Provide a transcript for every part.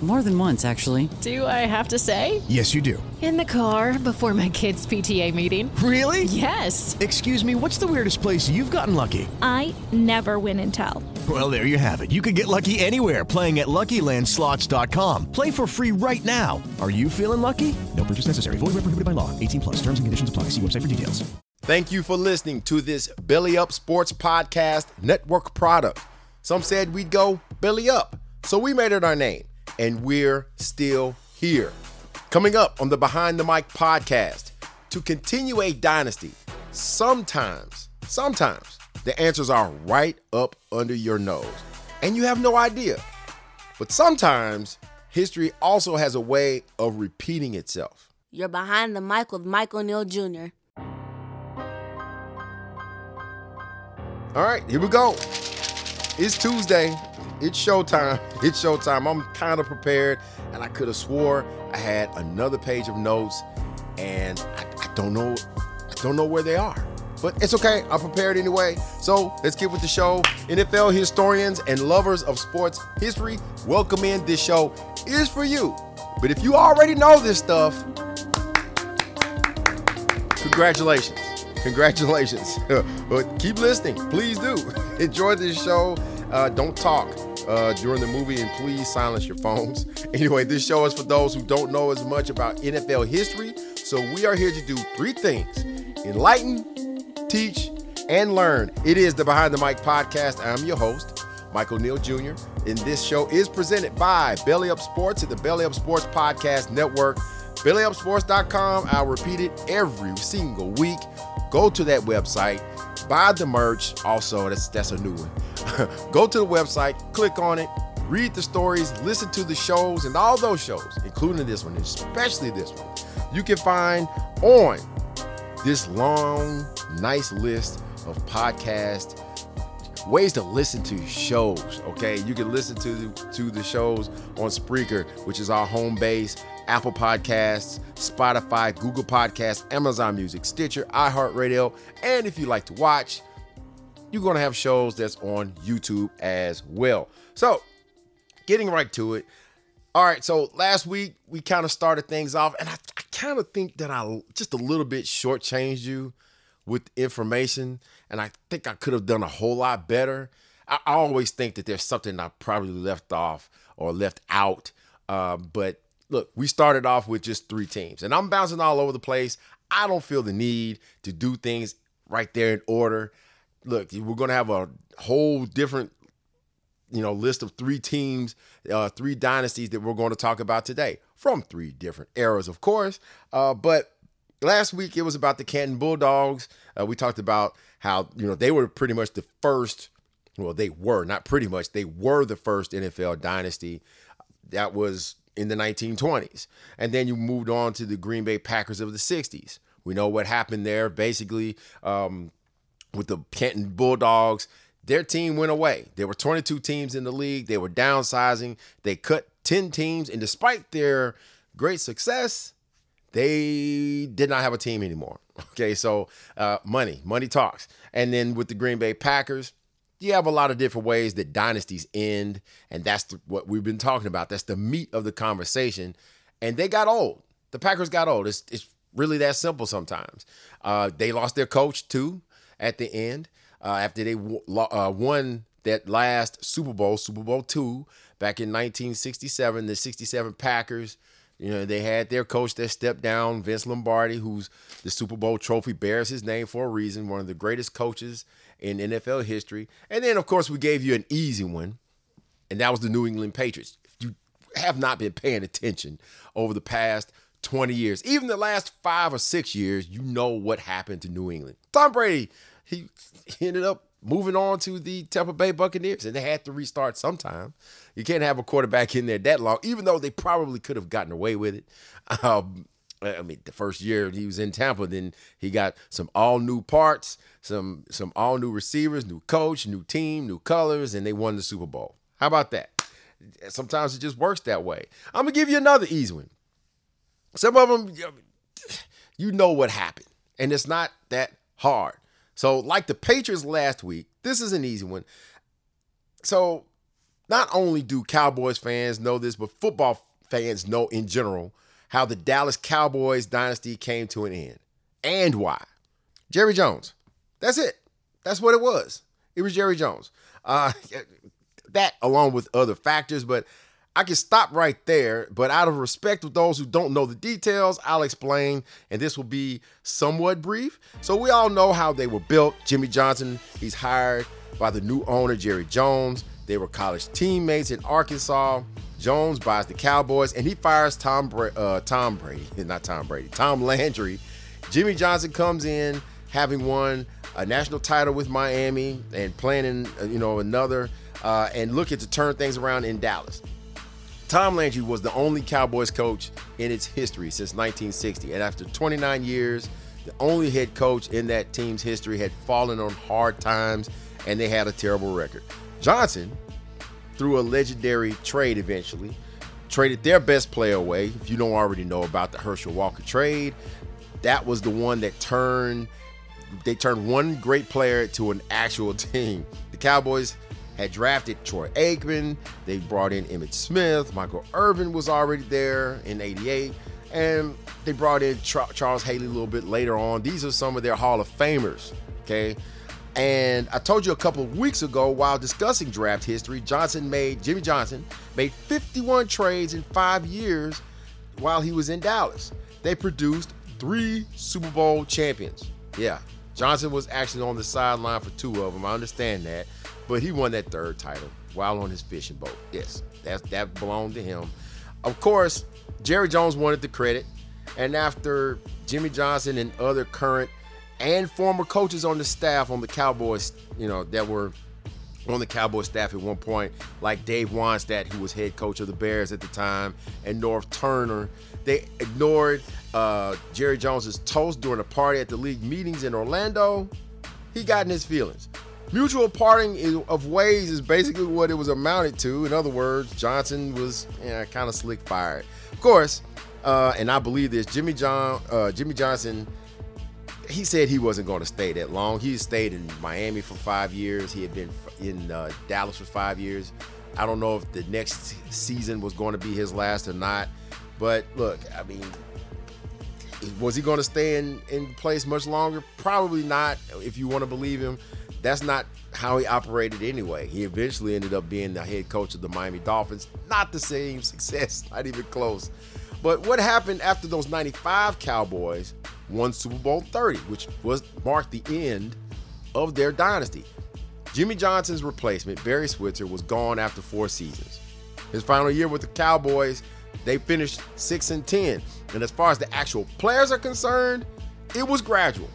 More than once, actually. Do I have to say? Yes, you do. In the car before my kids' PTA meeting. Really? Yes. Excuse me, what's the weirdest place you've gotten lucky? I never win and tell. Well, there you have it. You can get lucky anywhere playing at LuckyLandSlots.com. Play for free right now. Are you feeling lucky? No purchase necessary. Void where prohibited by law. 18 plus. Terms and conditions apply. See website for details. Thank you for listening to this Belly Up Sports Podcast Network product. Some said we'd go Belly up, so we made it our name, and we're still here. Coming up on the Behind the Mic podcast, to continue a dynasty, sometimes, sometimes the answers are right up under your nose, and you have no idea. But sometimes history also has a way of repeating itself. You're behind the mic with Michael O'Neill Jr. All right, here we go. It's Tuesday. It's showtime. It's showtime. I'm kind of prepared, and I could have swore I had another page of notes, and I, I don't know. I don't know where they are. But it's okay. I'm prepared anyway. So let's get with the show. NFL historians and lovers of sports history, welcome in. This show is for you. But if you already know this stuff, congratulations. Congratulations. but keep listening. Please do. Enjoy this show. Uh, don't talk uh, during the movie and please silence your phones. Anyway, this show is for those who don't know as much about NFL history. So we are here to do three things enlighten, teach, and learn. It is the Behind the Mic podcast. I'm your host, Michael Neal Jr. And this show is presented by Belly Up Sports and the Belly Up Sports Podcast Network. BellyUpSports.com. I'll repeat it every single week. Go to that website, buy the merch. Also, that's that's a new one. Go to the website, click on it, read the stories, listen to the shows, and all those shows, including this one, especially this one, you can find on this long, nice list of podcast ways to listen to shows. Okay, you can listen to to the shows on Spreaker, which is our home base. Apple Podcasts, Spotify, Google Podcasts, Amazon Music, Stitcher, iHeartRadio, and if you like to watch, you're going to have shows that's on YouTube as well. So, getting right to it. All right, so last week we kind of started things off, and I, I kind of think that I just a little bit shortchanged you with information, and I think I could have done a whole lot better. I, always think that there's something I probably left off or left out, uh, but look, we started off with just three teams, and I'm bouncing all over the place. I don't feel the need to do things right there in order. Look, we're going to have a whole different, you know, list of three teams, uh, three dynasties that we're going to talk about today from three different eras, of course. Uh, but last week it was about the Canton Bulldogs. Uh, we talked about how you know they were pretty much the first. Well, they were not pretty much. They were the first NFL dynasty. That was in the 1920s. And then you moved on to the Green Bay Packers of the 60s. We know what happened there. Basically, um, with the Canton Bulldogs, their team went away. There were 22 teams in the league. They were downsizing. They cut 10 teams. And despite their great success, they did not have a team anymore. Okay, so uh, money, money talks. And then with the Green Bay Packers, you have a lot of different ways that dynasties end, and that's the, what we've been talking about. That's the meat of the conversation. And they got old. The Packers got old. It's, it's really that simple sometimes. Uh, they lost their coach too at the end uh, after they w- uh, won that last Super Bowl, Super Bowl two, back in 1967, the 67 Packers. You know, they had their coach that stepped down, Vince Lombardi, who's the Super Bowl trophy bears his name for a reason, one of the greatest coaches in NFL history. And then, of course, we gave you an easy one, and that was the New England Patriots. If you have not been paying attention over the past 20 years, even the last five or six years, you know what happened to New England. Tom Brady, he ended up moving on to the Tampa Bay Buccaneers, and they had to restart sometime. You can't have a quarterback in there that long, even though they probably could have gotten away with it. Um, I mean, the first year he was in Tampa, then he got some all new parts, some some all new receivers, new coach, new team, new colors, and they won the Super Bowl. How about that? Sometimes it just works that way. I'm gonna give you another easy one. Some of them, you know what happened, and it's not that hard. So, like the Patriots last week, this is an easy one. So, not only do Cowboys fans know this, but football fans know in general how the Dallas Cowboys dynasty came to an end and why. Jerry Jones. That's it. That's what it was. It was Jerry Jones. Uh, that along with other factors, but I can stop right there. But out of respect of those who don't know the details, I'll explain, and this will be somewhat brief. So we all know how they were built. Jimmy Johnson, he's hired by the new owner, Jerry Jones. They were college teammates in Arkansas. Jones buys the Cowboys and he fires Tom Bra- uh, Tom Brady, not Tom Brady, Tom Landry. Jimmy Johnson comes in having won a national title with Miami and planning, uh, you know, another uh, and looking to turn things around in Dallas. Tom Landry was the only Cowboys coach in its history since 1960, and after 29 years, the only head coach in that team's history had fallen on hard times, and they had a terrible record. Johnson, through a legendary trade eventually, traded their best player away. If you don't already know about the Herschel Walker trade, that was the one that turned they turned one great player to an actual team. The Cowboys had drafted Troy Aikman. They brought in Emmitt Smith. Michael Irvin was already there in 88. And they brought in Charles Haley a little bit later on. These are some of their Hall of Famers. Okay. And I told you a couple of weeks ago while discussing draft history, Johnson made, Jimmy Johnson made 51 trades in five years while he was in Dallas. They produced three Super Bowl champions. Yeah, Johnson was actually on the sideline for two of them. I understand that. But he won that third title while on his fishing boat. Yes, that, that belonged to him. Of course, Jerry Jones wanted the credit. And after Jimmy Johnson and other current and former coaches on the staff on the Cowboys, you know, that were on the Cowboys staff at one point, like Dave Wannstedt, who was head coach of the Bears at the time, and Norv Turner. They ignored uh, Jerry Jones's toast during a party at the league meetings in Orlando. He got in his feelings. Mutual parting of ways is basically what it was amounted to. In other words, Johnson was kind of slick fired. Of course, uh, and I believe this, Jimmy John, uh, Jimmy Johnson he said he wasn't going to stay that long. He stayed in Miami for five years. He had been in uh, Dallas for five years. I don't know if the next season was going to be his last or not. But look, I mean, was he going to stay in, in place much longer? Probably not, if you want to believe him. That's not how he operated anyway. He eventually ended up being the head coach of the Miami Dolphins. Not the same success, not even close. But what happened after those 95 Cowboys won Super Bowl 30, which was marked the end of their dynasty? Jimmy Johnson's replacement, Barry Switzer, was gone after four seasons. His final year with the Cowboys, they finished 6 and 10. And as far as the actual players are concerned, it was gradual.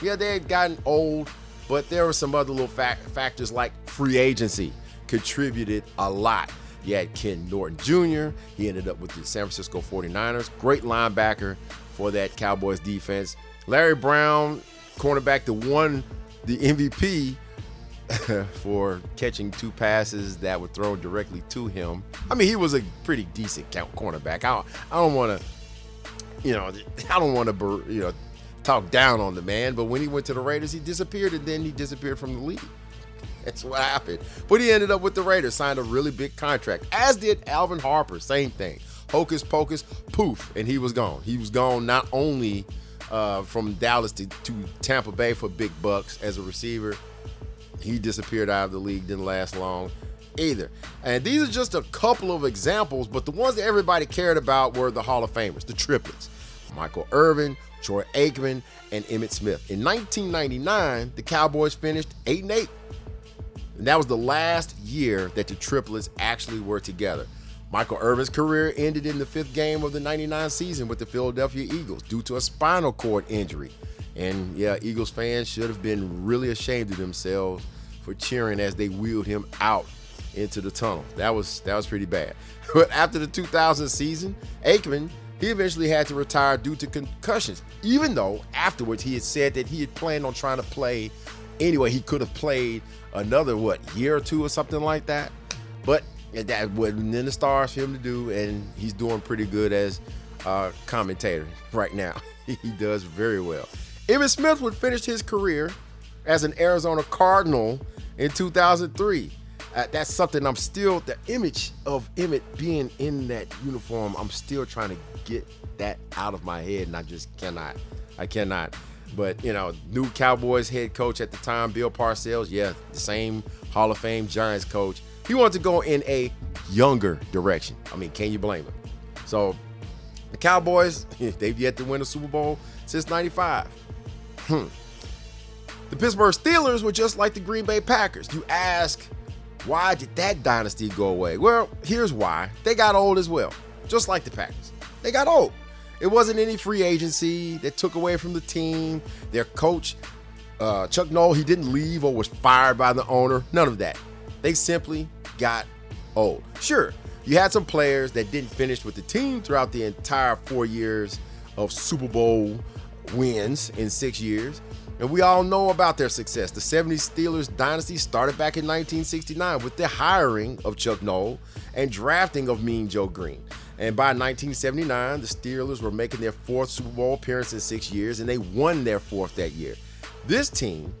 Yeah, they had gotten old, but there were some other little fact- factors like free agency contributed a lot. You had Ken Norton Jr., he ended up with the San Francisco 49ers. Great linebacker for that Cowboys defense. Larry Brown, cornerback that won the MVP for catching two passes that were thrown directly to him. I mean, he was a pretty decent count cornerback. I, I don't want to, you know, I don't want to, you know, talk down on the man. But when he went to the Raiders, he disappeared, and then he disappeared from the league. That's what happened. But he ended up with the Raiders, signed a really big contract, as did Alvin Harper. Same thing. Hocus pocus, poof, and he was gone. He was gone not only uh, from Dallas to, to Tampa Bay for big bucks as a receiver. he disappeared out of the league, didn't last long either. And these are just a couple of examples, but the ones that everybody cared about were the Hall of Famers, the triplets Michael Irvin, Troy Aikman, and Emmitt Smith. In 1999, the Cowboys finished 8 and 8. And that was the last year that the triplets actually were together. Michael Irvin's career ended in the fifth game of the 99 season with the Philadelphia Eagles due to a spinal cord injury. And yeah, Eagles fans should have been really ashamed of themselves for cheering as they wheeled him out into the tunnel. That was that was pretty bad. But after the 2000 season, Aikman he eventually had to retire due to concussions. Even though afterwards he had said that he had planned on trying to play anyway, he could have played another what year or two or something like that. But that wasn't in the stars for him to do, and he's doing pretty good as a commentator right now. he does very well. Emmitt Smith would finish his career as an Arizona Cardinal in 2003. Uh, that's something I'm still the image of Emmitt being in that uniform. I'm still trying to get that out of my head, and I just cannot. I cannot. But you know, new Cowboys head coach at the time, Bill Parcells. Yeah, the same Hall of Fame Giants coach. He wanted to go in a younger direction. I mean, can you blame him? So the Cowboys, they've yet to win a Super Bowl since '95. Hmm. The Pittsburgh Steelers were just like the Green Bay Packers. You ask, why did that dynasty go away? Well, here's why. They got old as well, just like the Packers. They got old. It wasn't any free agency that took away from the team. Their coach, uh, Chuck Noll, he didn't leave or was fired by the owner. None of that. They simply got old. Sure, you had some players that didn't finish with the team throughout the entire four years of Super Bowl wins in six years. And we all know about their success. The 70s Steelers dynasty started back in 1969 with the hiring of Chuck Noll and drafting of Mean Joe Greene. And by 1979, the Steelers were making their fourth Super Bowl appearance in six years, and they won their fourth that year. This team,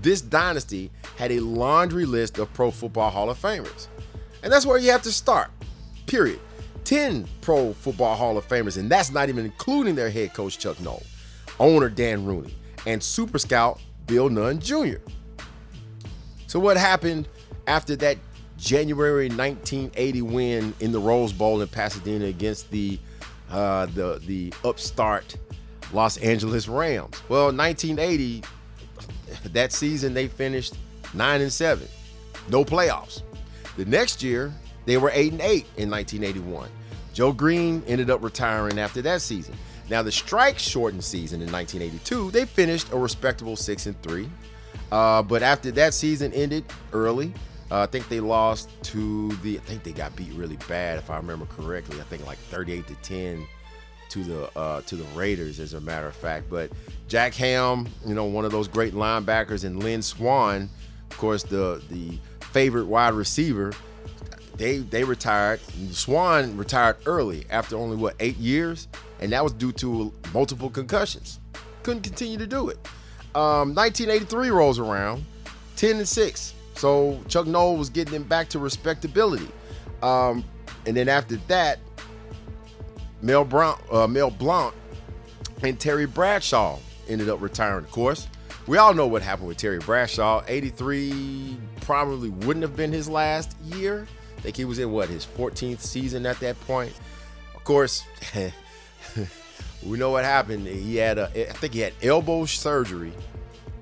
this dynasty, had a laundry list of Pro Football Hall of Famers. And that's where you have to start, period. 10 Pro Football Hall of Famers, and that's not even including their head coach, Chuck Noll, owner Dan Rooney, and Super Scout Bill Nunn Jr. So, what happened after that January 1980 win in the Rose Bowl in Pasadena against the uh, the the upstart Los Angeles Rams. Well, 1980, that season they finished nine and seven, no playoffs. The next year they were eight and eight in 1981. Joe Greene ended up retiring after that season. Now the strike shortened season in 1982, they finished a respectable six and three. Uh, but after that season ended early, uh, I think they lost to the. I think they got beat really bad, if I remember correctly. I think like 38 to 10 to the uh, to the Raiders, as a matter of fact. But Jack Ham, you know, one of those great linebackers, and Lynn Swann, of course, the the favorite wide receiver. They they retired. Swann retired early after only what eight years, and that was due to multiple concussions. Couldn't continue to do it. Um, 1983 rolls around, 10 and six. So Chuck Noll was getting him back to respectability. Um, and then after that, Mel, Brown, uh, Mel Blount and Terry Bradshaw ended up retiring, of course. We all know what happened with Terry Bradshaw. 83 probably wouldn't have been his last year. Think he was in what, his 14th season at that point. Of course, we know what happened. He had a, I think he had elbow surgery.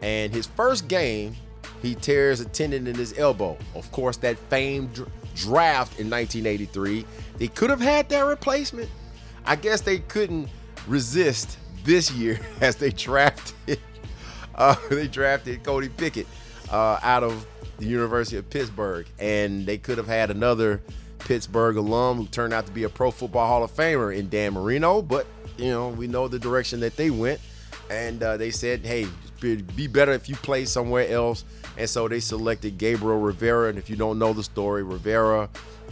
And his first game, he tears a tendon in his elbow. Of course, that famed draft in 1983, they could have had that replacement. I guess they couldn't resist this year as they drafted uh, they drafted Cody Pickett uh, out of the University of Pittsburgh, and they could have had another Pittsburgh alum who turned out to be a Pro Football Hall of Famer in Dan Marino. But you know, we know the direction that they went, and uh, they said, "Hey, be better if you play somewhere else." And so they selected Gabriel Rivera. And if you don't know the story, Rivera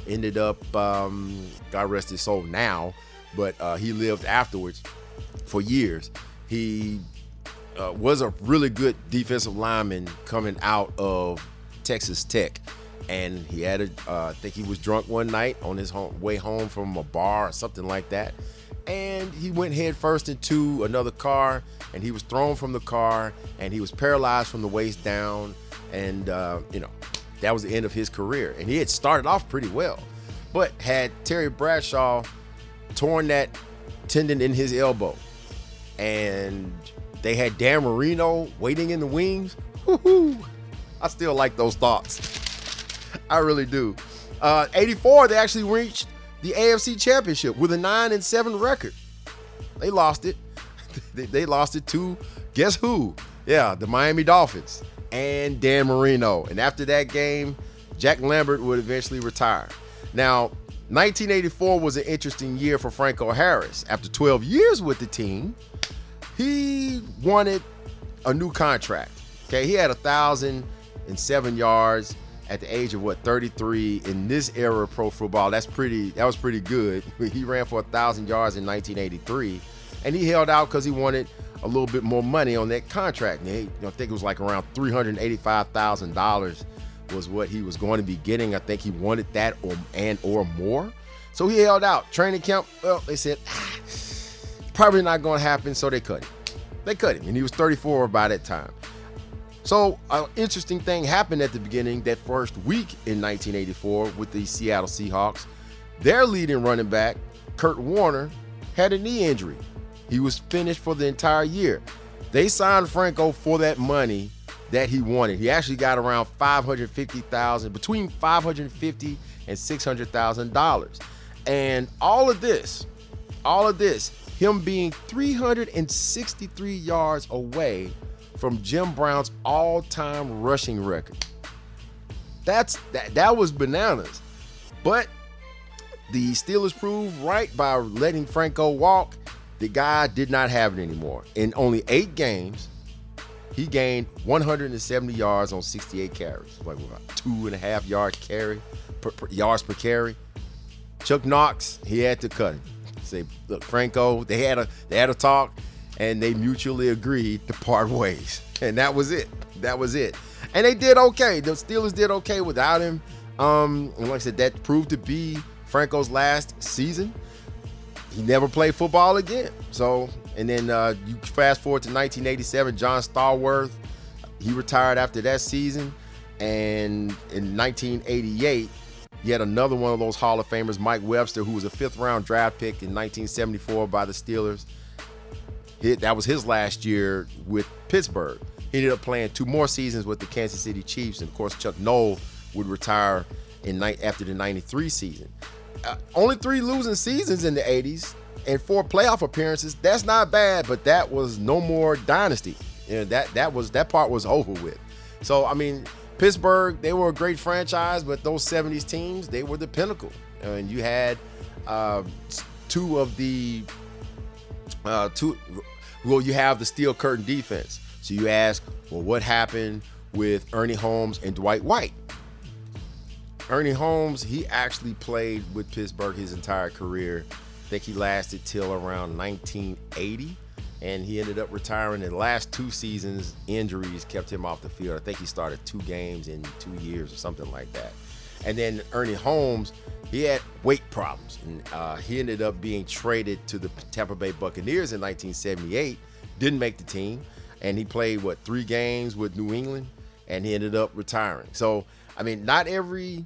ended up, um, God rest his soul now, but uh, he lived afterwards for years. He uh, was a really good defensive lineman coming out of Texas Tech. And he had a, uh, I think he was drunk one night on his home, way home from a bar or something like that. And he went head first into another car and he was thrown from the car and he was paralyzed from the waist down and uh, you know that was the end of his career. And he had started off pretty well, but had Terry Bradshaw torn that tendon in his elbow, and they had Dan Marino waiting in the wings. Woo-hoo. I still like those thoughts. I really do. Uh, 84, they actually reached the AFC Championship with a 9 and 7 record. They lost it. they, they lost it to guess who? Yeah, the Miami Dolphins and Dan Marino. And after that game, Jack Lambert would eventually retire. Now, 1984 was an interesting year for Franco Harris. After 12 years with the team, he wanted a new contract. Okay, he had a thousand and seven yards at the age of what 33 in this era of pro football. That's pretty. That was pretty good. He ran for a thousand yards in 1983, and he held out because he wanted a little bit more money on that contract. He, you know, I think it was like around three hundred eighty-five thousand dollars was what he was going to be getting. I think he wanted that or and or more. So he held out. Training camp. Well, they said ah, probably not going to happen, so they cut him. They cut him, and he was 34 by that time. So, an interesting thing happened at the beginning that first week in 1984 with the Seattle Seahawks. Their leading running back, Curt Warner, had a knee injury. He was finished for the entire year. They signed Franco for that money that he wanted. He actually got around 550,000, between 550 and 600,000 dollars. And all of this, all of this, him being 363 yards away from Jim Brown's all-time rushing record. That's that that was bananas. But the Steelers proved right by letting Franco walk. The guy did not have it anymore. In only eight games, he gained 170 yards on 68 carries, like what, two and a half yard carry, per, per, yards per carry. Chuck Knox, he had to cut him. Say, look, Franco, they had a they had a talk, and they mutually agreed to part ways, and that was it. That was it. And they did okay. The Steelers did okay without him. Um, and like I said, that proved to be Franco's last season. He never played football again. So, and then uh, you fast forward to 1987, John Stallworth, he retired after that season. And in 1988, had another one of those Hall of Famers, Mike Webster, who was a fifth round draft pick in 1974 by the Steelers. That was his last year with Pittsburgh. He ended up playing two more seasons with the Kansas City Chiefs, and of course, Chuck Noll would retire in after the '93 season. Uh, only three losing seasons in the '80s and four playoff appearances. That's not bad, but that was no more dynasty. You know, that that was that part was over with. So I mean, Pittsburgh they were a great franchise, but those '70s teams they were the pinnacle. And you had uh, two of the uh, two. Well, you have the steel curtain defense. So you ask, well, what happened with Ernie Holmes and Dwight White? Ernie Holmes, he actually played with Pittsburgh his entire career. I think he lasted till around 1980, and he ended up retiring. In the last two seasons, injuries kept him off the field. I think he started two games in two years or something like that. And then Ernie Holmes, he had weight problems, and uh, he ended up being traded to the Tampa Bay Buccaneers in 1978. Didn't make the team and he played what three games with New England, and he ended up retiring. So I mean, not every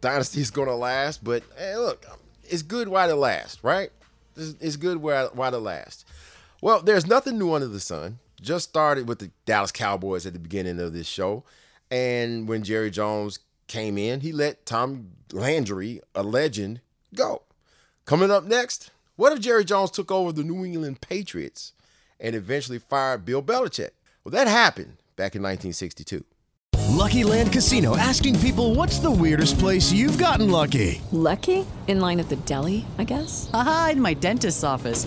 dynasty is gonna last, but hey, look, it's good while it lasts, right? It's good while it lasts. Well, there's nothing new under the sun. Just started with the Dallas Cowboys at the beginning of this show, and when Jerry Jones came in, he let Tom Landry, a legend, go. Coming up next, what if Jerry Jones took over the New England Patriots? and eventually fired Bill Belichick. Well, that happened back in 1962. Lucky Land Casino asking people what's the weirdest place you've gotten lucky? Lucky? In line at the deli, I guess? Aha, in my dentist's office.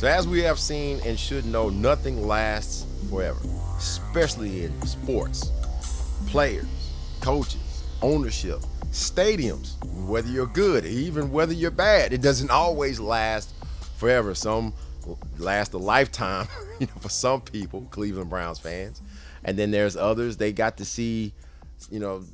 So, as we have seen and should know, nothing lasts forever, especially in sports. Players, coaches, ownership, stadiums, whether you're good, even whether you're bad, it doesn't always last forever. Some last a lifetime, you know, for some people, Cleveland Browns fans. And then there's others, they got to see, you know,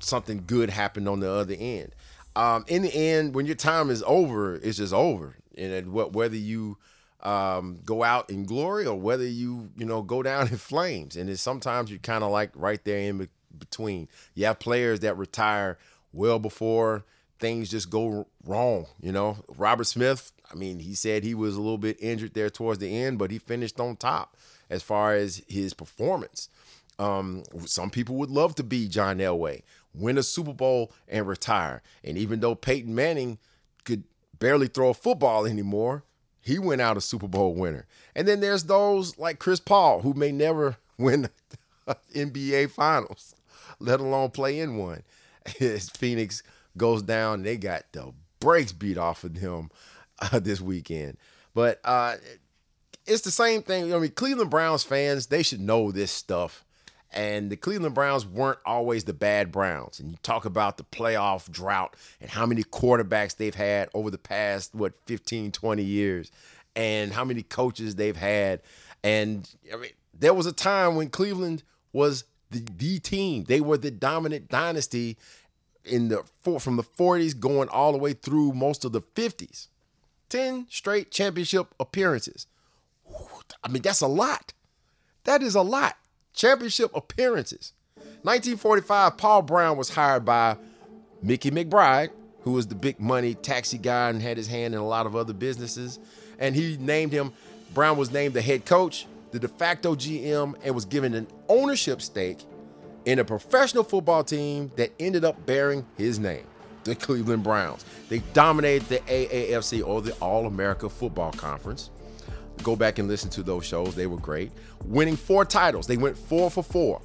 something good happen on the other end. Um, in the end, when your time is over, it's just over. And whether you um, go out in glory or whether you you know go down in flames. And it's sometimes you're kind of like right there in between. You have players that retire well before things just go wrong. You know, Robert Smith. I mean, he said he was a little bit injured there towards the end, but he finished on top as far as his performance. Um, some people would love to be John Elway, win a Super Bowl and retire. And even though Peyton Manning could barely throw a football anymore, he went out a Super Bowl winner. And then there's those like Chris Paul who may never win NBA Finals, let alone play in one. As Phoenix goes down, they got the brakes beat off of them uh, this weekend. But uh, it's the same thing. I mean, Cleveland Browns fans, they should know this stuff. And the Cleveland Browns weren't always the bad Browns. And you talk about the playoff drought and how many quarterbacks they've had over the past, what, 15, 20 years, and how many coaches they've had. And I mean, there was a time when Cleveland was the, the team. They were the dominant dynasty in the from the 40s going all the way through most of the 50s. 10 straight championship appearances. I mean, that's a lot. That is a lot championship appearances. 1945, Paul Brown was hired by Mickey McBride, who was the big money taxi guy and had his hand in a lot of other businesses. And he named him, Brown was named the head coach, the de facto GM, and was given an ownership stake in a professional football team that ended up bearing his name, the Cleveland Browns. They dominated the AAFC or the All America Football Conference. Go back and listen to those shows. They were great. Winning four titles. They went four for four.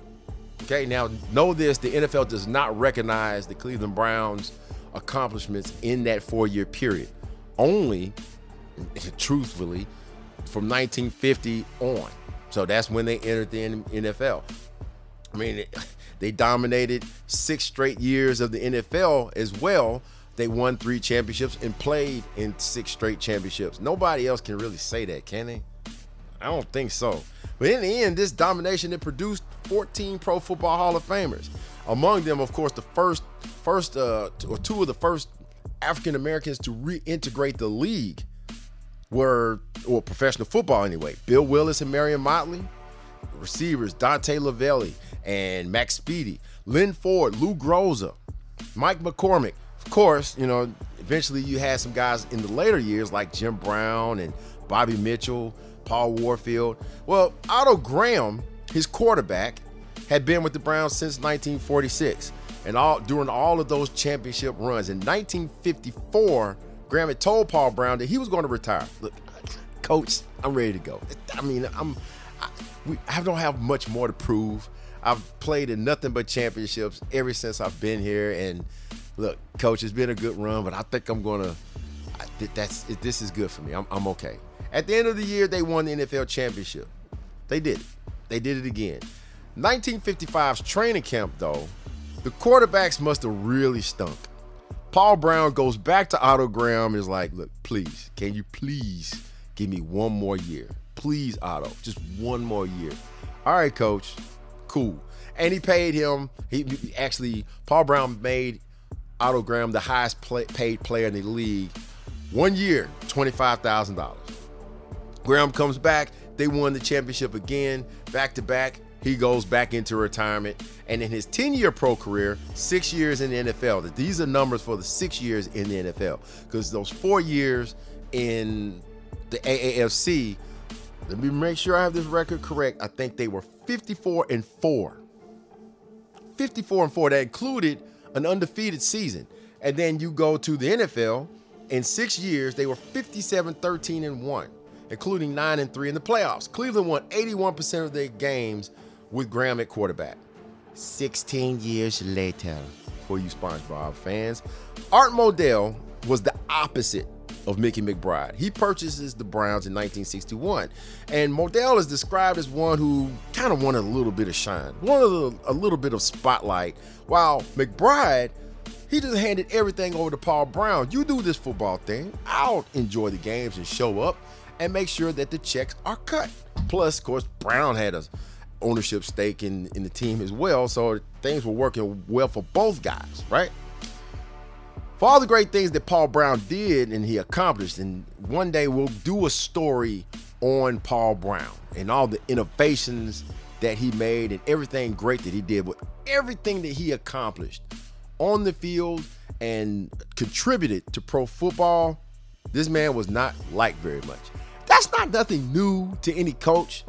Okay, now know this the NFL does not recognize the Cleveland Browns' accomplishments in that four year period. Only, truthfully, from 1950 on. So that's when they entered the NFL. I mean, they dominated six straight years of the NFL as well they won three championships and played in six straight championships. Nobody else can really say that, can they? I don't think so. But in the end, this domination it produced 14 Pro Football Hall of Famers. Among them, of course, the first, first uh, or two of the first African Americans to reintegrate the league were, or professional football anyway. Bill Willis and Marion Motley, receivers Dante Lavelli and Max Speedie, Len Ford, Lou Groza, Mike McCormack, of course, you know, eventually you had some guys in the later years like Jim Brown and Bobby Mitchell, Paul Warfield. Well, Otto Graham, his quarterback, had been with the Browns since 1946 and all during all of those championship runs. In 1954, Graham had told Paul Brown that he was going to retire. Look, coach, I'm ready to go. I mean, I'm I, we, I don't have much more to prove. I've played in nothing but championships ever since I've been here, and look, coach, it's been a good run, but I think I'm gonna. I, That's this is good for me. I'm, I'm okay. At the end of the year, they won the NFL championship. They did it. They did it again. 1955's training camp, though, the quarterbacks must have really stunk. Paul Brown goes back to Otto Graham is like, look, please, can you please give me one more year? Please, Otto, just one more year. All right, coach, cool. And he paid him. He actually, Paul Brown made Otto Graham, the highest play, paid player in the league. One year, $25,000. Graham comes back. They won the championship again, back to back. He goes back into retirement. And in his 10 year pro career, six years in the NFL, these are numbers for the six years in the NFL. Because those four years in the AAFC, let me make sure I have this record correct. I think they were 54 and 4. 54 and 4. That included an undefeated season. And then you go to the NFL, in six years, they were 57, 13, and 1, including 9 and 3 in the playoffs. Cleveland won 81% of their games with Graham at quarterback. 16 years later, for you SpongeBob fans, Art Modell was the opposite of Mickey McBride. He purchases the Browns in 1961, and Modell is described as one who kind of wanted a little bit of shine, wanted a, a little bit of spotlight, while McBride he just handed everything over to Paul Brown. You do this football thing. I'll enjoy the games and show up and make sure that the checks are cut. Plus, of course, Brown had a ownership stake in, in the team as well. So things were working well for both guys, right? For all the great things that Paul Brown did and he accomplished, and one day we'll do a story on Paul Brown and all the innovations that he made and everything great that he did with everything that he accomplished on the field and contributed to pro football. This man was not liked very much. That's not nothing new to any coach.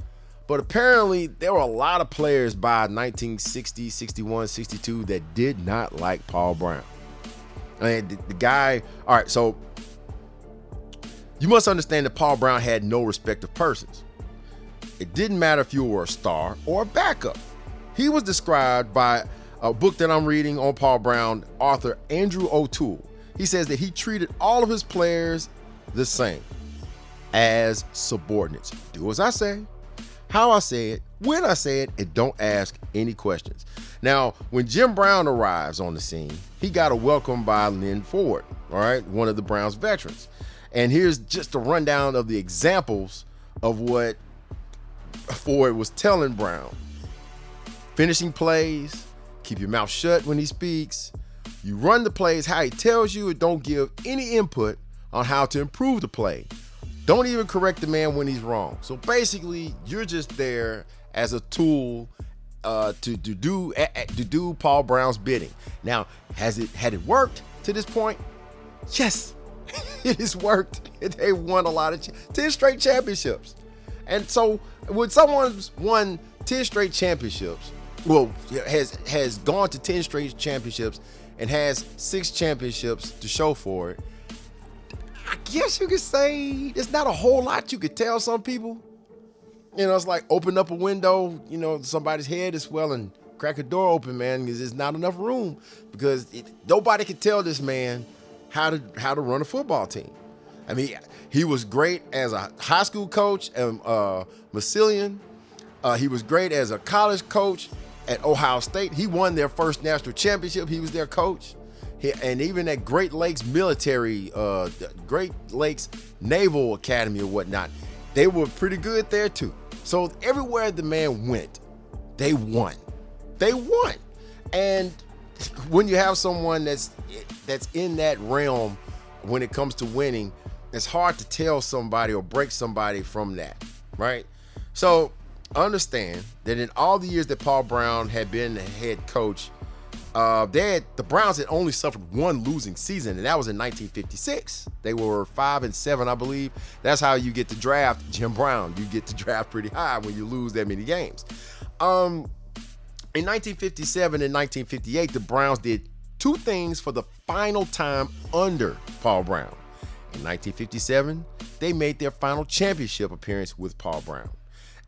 But apparently, there were a lot of players by 1960, 61, 62 that did not like Paul Brown. And the, the guy, all right, so you must understand that Paul Brown had no respect of persons. It didn't matter if you were a star or a backup. He was described by a book that I'm reading on Paul Brown, author Andrew O'Toole. He says that he treated all of his players the same as subordinates. Do as I say, how I say it, when I say it, and don't ask any questions. Now, when Jim Brown arrives on the scene, he got a welcome by Len Ford, all right, one of the Browns veterans. And here's just a rundown of the examples of what Ford was telling Brown. Finishing plays, keep your mouth shut when he speaks. You run the plays how he tells you and don't give any input on how to improve the play. Don't even correct the man when he's wrong. So basically, you're just there as a tool uh, to, to do to do Paul Brown's bidding. Now, has it had it worked to this point? Yes, it has worked. They won a lot of ten straight championships, and so when someone's won ten straight championships, well, has has gone to ten straight championships and has six championships to show for it I guess you could say there's not a whole lot you could tell some people. You know, it's like open up a window, you know, somebody's head is swelling, crack a door open, man, because there's not enough room because it, nobody could tell this man how to how to run a football team. I mean, he was great as a high school coach at uh, Massillon. Uh, he was great as a college coach at Ohio State. He won their first national championship. He was their coach and even at Great Lakes Military, uh, Great Lakes Naval Academy or whatnot, they were pretty good there too. So everywhere the man went, they won. They won. And when you have someone that's that's in that realm when it comes to winning, it's hard to tell somebody or break somebody from that, right? So understand that in all the years that Paul Brown had been the head coach uh, they had, the Browns had only suffered one losing season, and that was in 1956. They were five and seven, I believe. That's how you get to draft Jim Brown. You get to draft pretty high when you lose that many games. Um, in 1957 and 1958, the Browns did two things for the final time under Paul Brown. In 1957, they made their final championship appearance with Paul Brown.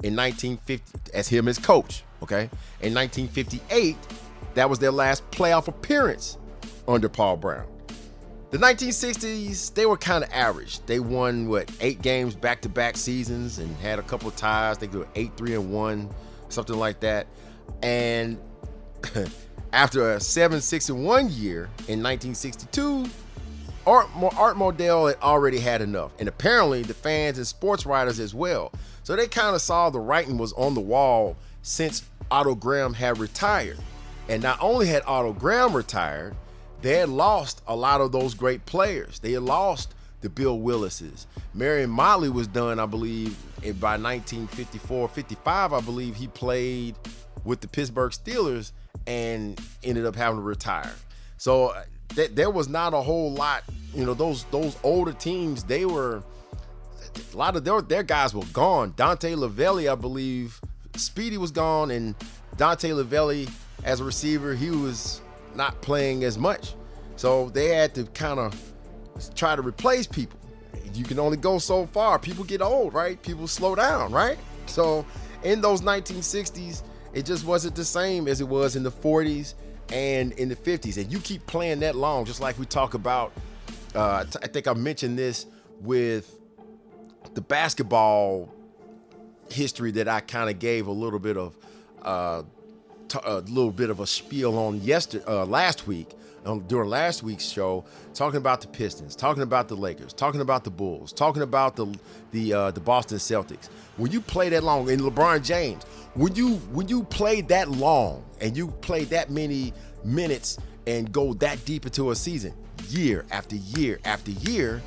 In 1950, as him as coach, okay. In 1958, that was their last playoff appearance under Paul Brown. The 1960s, they were kind of average. They won what eight games back-to-back seasons and had a couple of ties. They were eight, three, and one, something like that. And after a seven, six, and one year in 1962, Art, Art Modell had already had enough, and apparently the fans and sports writers as well. So they kind of saw the writing was on the wall since Otto Graham had retired. And not only had Otto Graham retired, they had lost a lot of those great players. They had lost the Bill Willises. Marion Motley was done, I believe, by 1954, 55, I believe he played with the Pittsburgh Steelers and ended up having to retire. So uh, th- there was not a whole lot, you know, those those older teams, they were a lot of their, their guys were gone. Dante Lavelli, I believe, Speedie was gone, and Dante Lavelli, as a receiver, he was not playing as much. So they had to kind of try to replace people. You can only go so far. People get old, right? People slow down, right? So in those 1960s, it just wasn't the same as it was in the 40s and in the 50s. And you keep playing that long, just like we talk about. Uh, I think I mentioned this with the basketball history that I kind of gave a little bit of uh, a little bit of a spiel on yesterday, uh, last week, um, during last week's show, talking about the Pistons, talking about the Lakers, talking about the Bulls, talking about the the uh, the Boston Celtics. When you play that long, and LeBron James, when you when you play that long and you play that many minutes and go that deep into a season, year after year after year,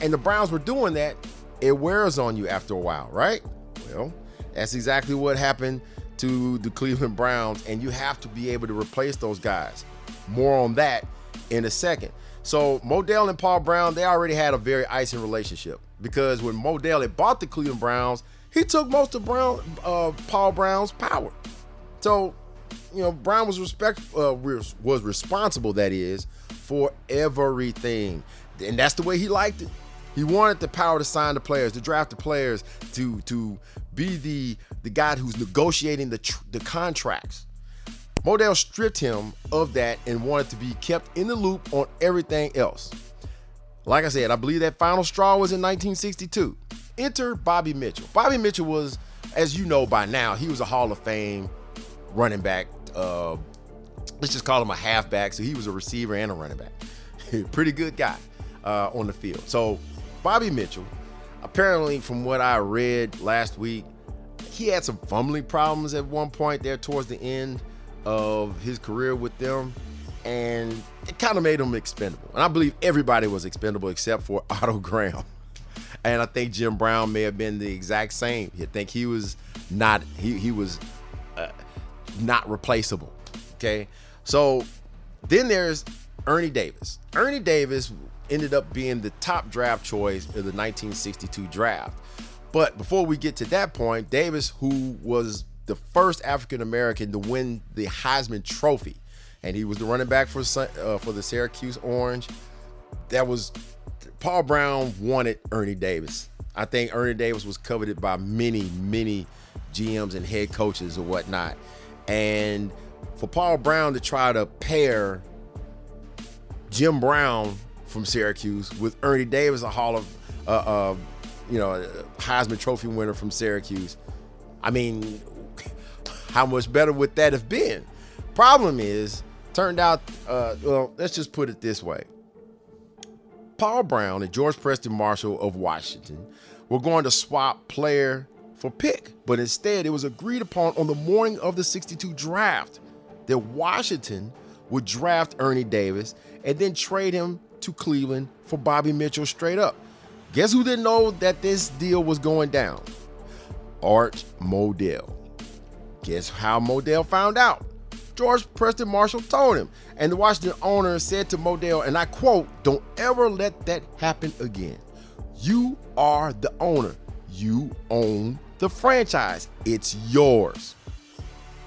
and the Browns were doing that, it wears on you after a while, right? Well, that's exactly what happened to the Cleveland Browns, and you have to be able to replace those guys. More on that in a second. So Modell and Paul Brown, they already had a very icy relationship because when Modell had bought the Cleveland Browns, he took most of Brown, uh, Paul Brown's power. So, you know, Brown was respect uh, was responsible. That is for everything, and that's the way he liked it. He wanted the power to sign the players, to draft the players, to to be the the guy who's negotiating the tr- the contracts. Modell stripped him of that and wanted to be kept in the loop on everything else. Like I said, I believe that final straw was in 1962. Enter Bobby Mitchell. Bobby Mitchell was, as you know by now, he was a Hall of Fame running back. Uh, let's just call him a halfback. So he was a receiver and a running back. Pretty good guy uh, on the field. So Bobby Mitchell, apparently, from what I read last week, he had some fumbling problems at one point there towards the end of his career with them. And it kind of made him expendable. And I believe everybody was expendable except for Otto Graham. And I think Jim Brown may have been the exact same. I think he was not he he was uh, not replaceable. Okay, so then there's Ernie Davis. Ernie Davis ended up being the top draft choice of the 1962 draft. But before we get to that point, Davis, who was the first African American to win the Heisman Trophy, and he was the running back for uh, for the Syracuse Orange. That was Paul Brown wanted Ernie Davis. I think Ernie Davis was coveted by many, many GMs and head coaches or whatnot. And for Paul Brown to try to pair Jim Brown from Syracuse with Ernie Davis, a Hall of, uh, uh, you know, Heisman Trophy winner from Syracuse. I mean, how much better would that have been? Problem is, turned out, uh, well, let's just put it this way. Paul Brown and George Preston Marshall of Washington were going to swap player for pick, but instead it was agreed upon on the morning of the 62 draft that Washington would draft Ernie Davis and then trade him to Cleveland for Bobby Mitchell straight up. Guess who didn't know that this deal was going down? Art Modell. Guess how Modell found out? George Preston Marshall told him. And the Washington owner said to Modell, and I quote, Don't ever let that happen again. You are the owner. You own the franchise. It's yours.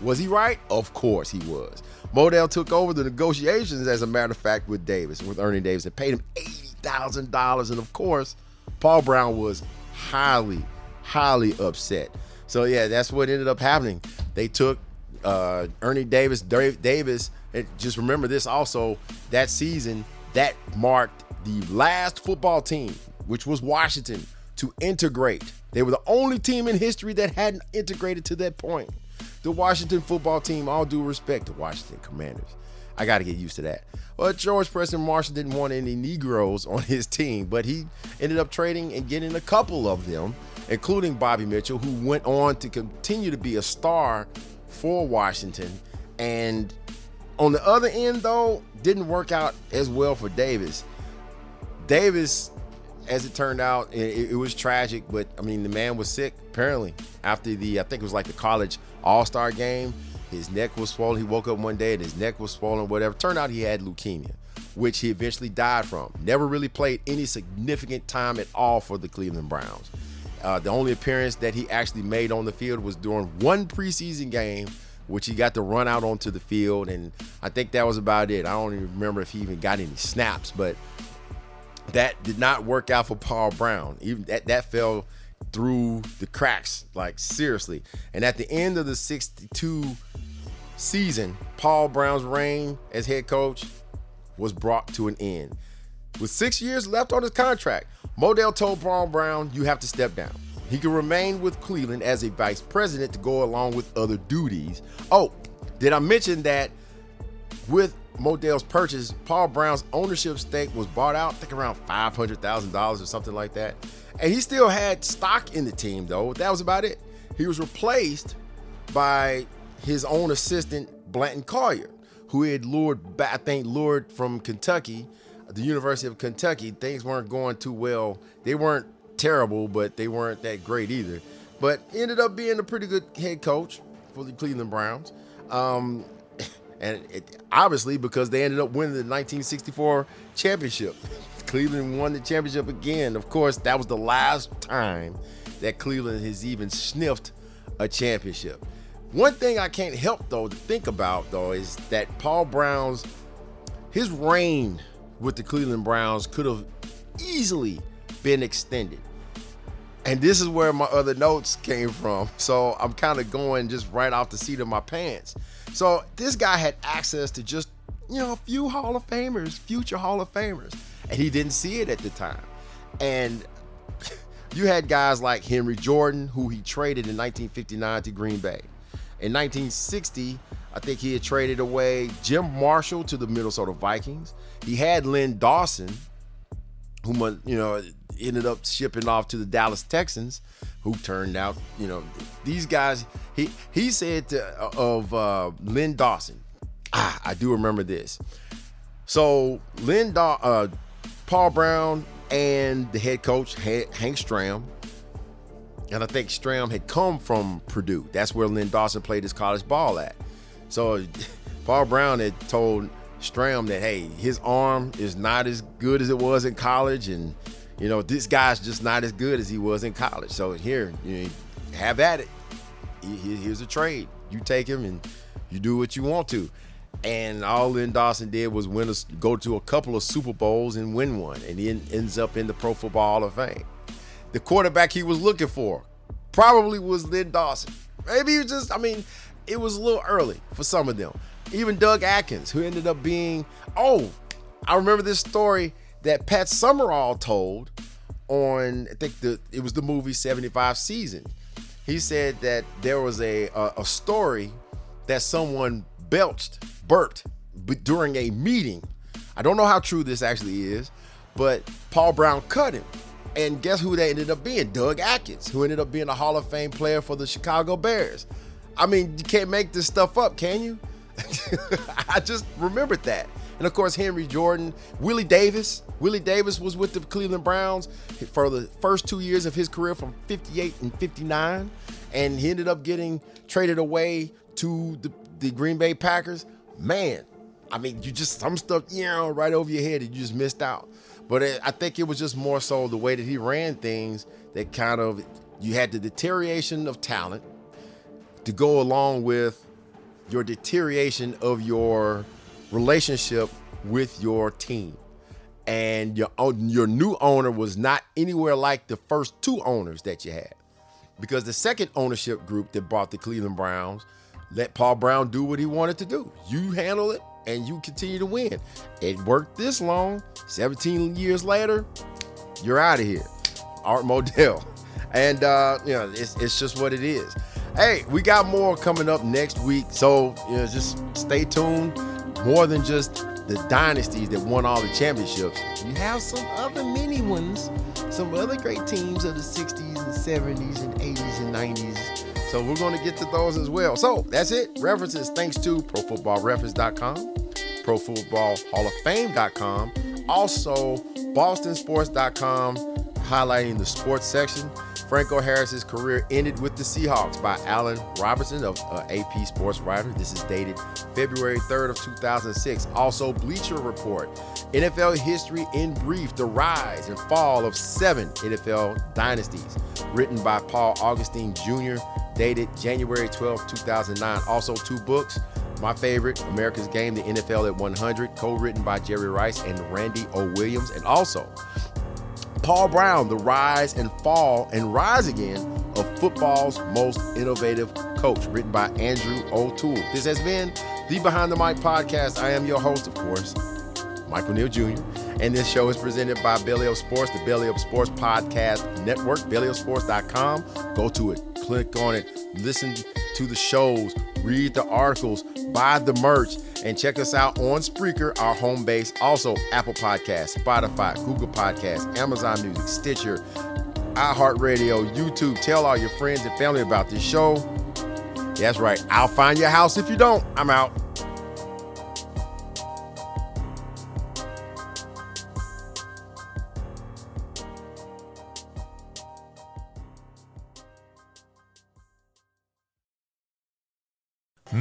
Was he right? Of course he was. Modell took over the negotiations, as a matter of fact, with Davis, with Ernie Davis, and paid him $80,000. And of course, Paul Brown was highly, highly upset. So, yeah, that's what ended up happening. They took uh, Ernie Davis, Dave Davis. And just remember this also that season that marked the last football team, which was Washington, to integrate. They were the only team in history that hadn't integrated to that point the Washington football team, all due respect to Washington Commanders. I got to get used to that. But George Preston Marshall didn't want any Negroes on his team, but he ended up trading and getting a couple of them, including Bobby Mitchell, who went on to continue to be a star for Washington. And on the other end, though, didn't work out as well for Davis. Davis, as it turned out, it, it was tragic, but I mean, the man was sick apparently after the, I think it was like the college all Star game. His neck was swollen. He woke up one day and his neck was swollen, whatever. Turned out he had leukemia. which he eventually died from. Never really played any significant time at all for the Cleveland Browns. Uh, the only appearance that he actually made on the field was during one preseason game, which he got to run out onto the field, and I think that was about it. I don't even remember if he even got any snaps, but that did not work out for Paul Brown. Even that that fell through the cracks, like seriously. And at the end of the 62 season, Paul Brown's reign as head coach was brought to an end. With six years left on his contract, Modell told Paul Brown, You have to step down. He can remain with Cleveland as a vice president to go along with other duties. Oh, did I mention that with Modell's purchase, Paul Brown's ownership stake was bought out, I think around $500,000 or something like that. And he still had stock in the team, though. That was about it. He was replaced by his own assistant, Blanton Collier, who he had lured I think, lured from Kentucky, the University of Kentucky. Things weren't going too well. They weren't terrible, but they weren't that great either. But ended up being a pretty good head coach for the Cleveland Browns. Um, and it, obviously because they ended up winning the 1964 championship. Cleveland won the championship again. Of course, that was the last time that Cleveland has even sniffed a championship. One thing I can't help though to think about though is that Paul Brown's his reign with the Cleveland Browns could have easily been extended. And this is where my other notes came from. So I'm kind of going just right off the seat of my pants. So this guy had access to just, you know, a few Hall of Famers, future Hall of Famers. And he didn't see it at the time. And you had guys like Henry Jordan, who he traded in 1959 to Green Bay. In 1960, I think he had traded away Jim Marshall to the Minnesota Vikings. He had Len Dawson, who you know ended up shipping off to the Dallas Texans, who turned out, you know, these guys. He he said to, uh, of uh, Len Dawson. Ah, I do remember this. So Lynn Daw, uh, Paul Brown and the head coach Hank Stram, and I think Stram had come from Purdue. That's where Len Dawson played his college ball at. So Paul Brown had told Stram that hey, his arm is not as good as it was in college, and you know this guy's just not as good as he was in college. So here, you know, have at it. Here's a trade. You take him and you do what you want to. And all Len Dawson did was win a, go to a couple of Super Bowls and win one, and he ends up in the Pro Football Hall of Fame. The quarterback he was looking for probably was Len Dawson. Maybe he just, I mean, it was a little early for some of them. Even Doug Atkins, who ended up being, oh, I remember this story that Pat Summerall told on, I think the it was the movie 75 Season. He said that there was a, a, a story that someone belched, burped during a meeting. I don't know how true this actually is, but Paul Brown cut him. And guess who they ended up being? Doug Atkins, who ended up being a Hall of Fame player for the Chicago Bears. I mean, you can't make this stuff up, can you? I just remembered that. And of course, Henry Jordan, Willie Davis. Willie Davis was with the Cleveland Browns for the first two years of his career from 58 and 59. And he ended up getting traded away to the, the Green Bay Packers. Man, I mean, you just, some stuff, you know, right over your head and you just missed out. But it, I think it was just more so the way that he ran things that kind of, you had the deterioration of talent to go along with your deterioration of your relationship with your team. And your your new owner was not anywhere like the first two owners that you had. Because the second ownership group that bought the Cleveland Browns let Paul Brown do what he wanted to do. You handle it and you continue to win. It worked this long. 17 years later, you're out of here. Art Modell. And uh, you know, it's, it's just what it is. Hey, we got more coming up next week. So, you know, just stay tuned. More than just the dynasties that won all the championships. You have some other mini ones, some other great teams of the 60s and 70s and 80s and 90s. So we're going to get to those as well. So that's it. References thanks to ProFootballReference.com, ProFootballHallOfFame.com, also BostonSports.com, highlighting the sports section Franco Harris's career ended with the Seahawks by Alan Robinson of uh, AP Sports Writer. This is dated February 3rd of 2006. Also, Bleacher Report, NFL history in brief: the rise and fall of seven NFL dynasties, written by Paul Augustine Jr., dated January 12, 2009. Also, two books. My favorite, America's Game, the NFL at 100, co-written by Jerry Rice and Randy O. Williams, and also Paul Brown, The Rise and Fall and Rise Again of Football's Most Innovative Coach, written by Andrew O'Toole. This has been the Behind the Mic podcast. I am your host, of course, Michael Neal Jr., and this show is presented by Belly Up Sports, the Belly Up Sports Podcast Network, bellyupsports.com. Go to it, click on it, listen to the shows, read the articles, buy the merch, and check us out on Spreaker, our home base. Also, Apple Podcasts, Spotify, Google Podcasts, Amazon Music, Stitcher, iHeartRadio, YouTube. Tell all your friends and family about this show. That's right. I'll find your house if you don't. I'm out.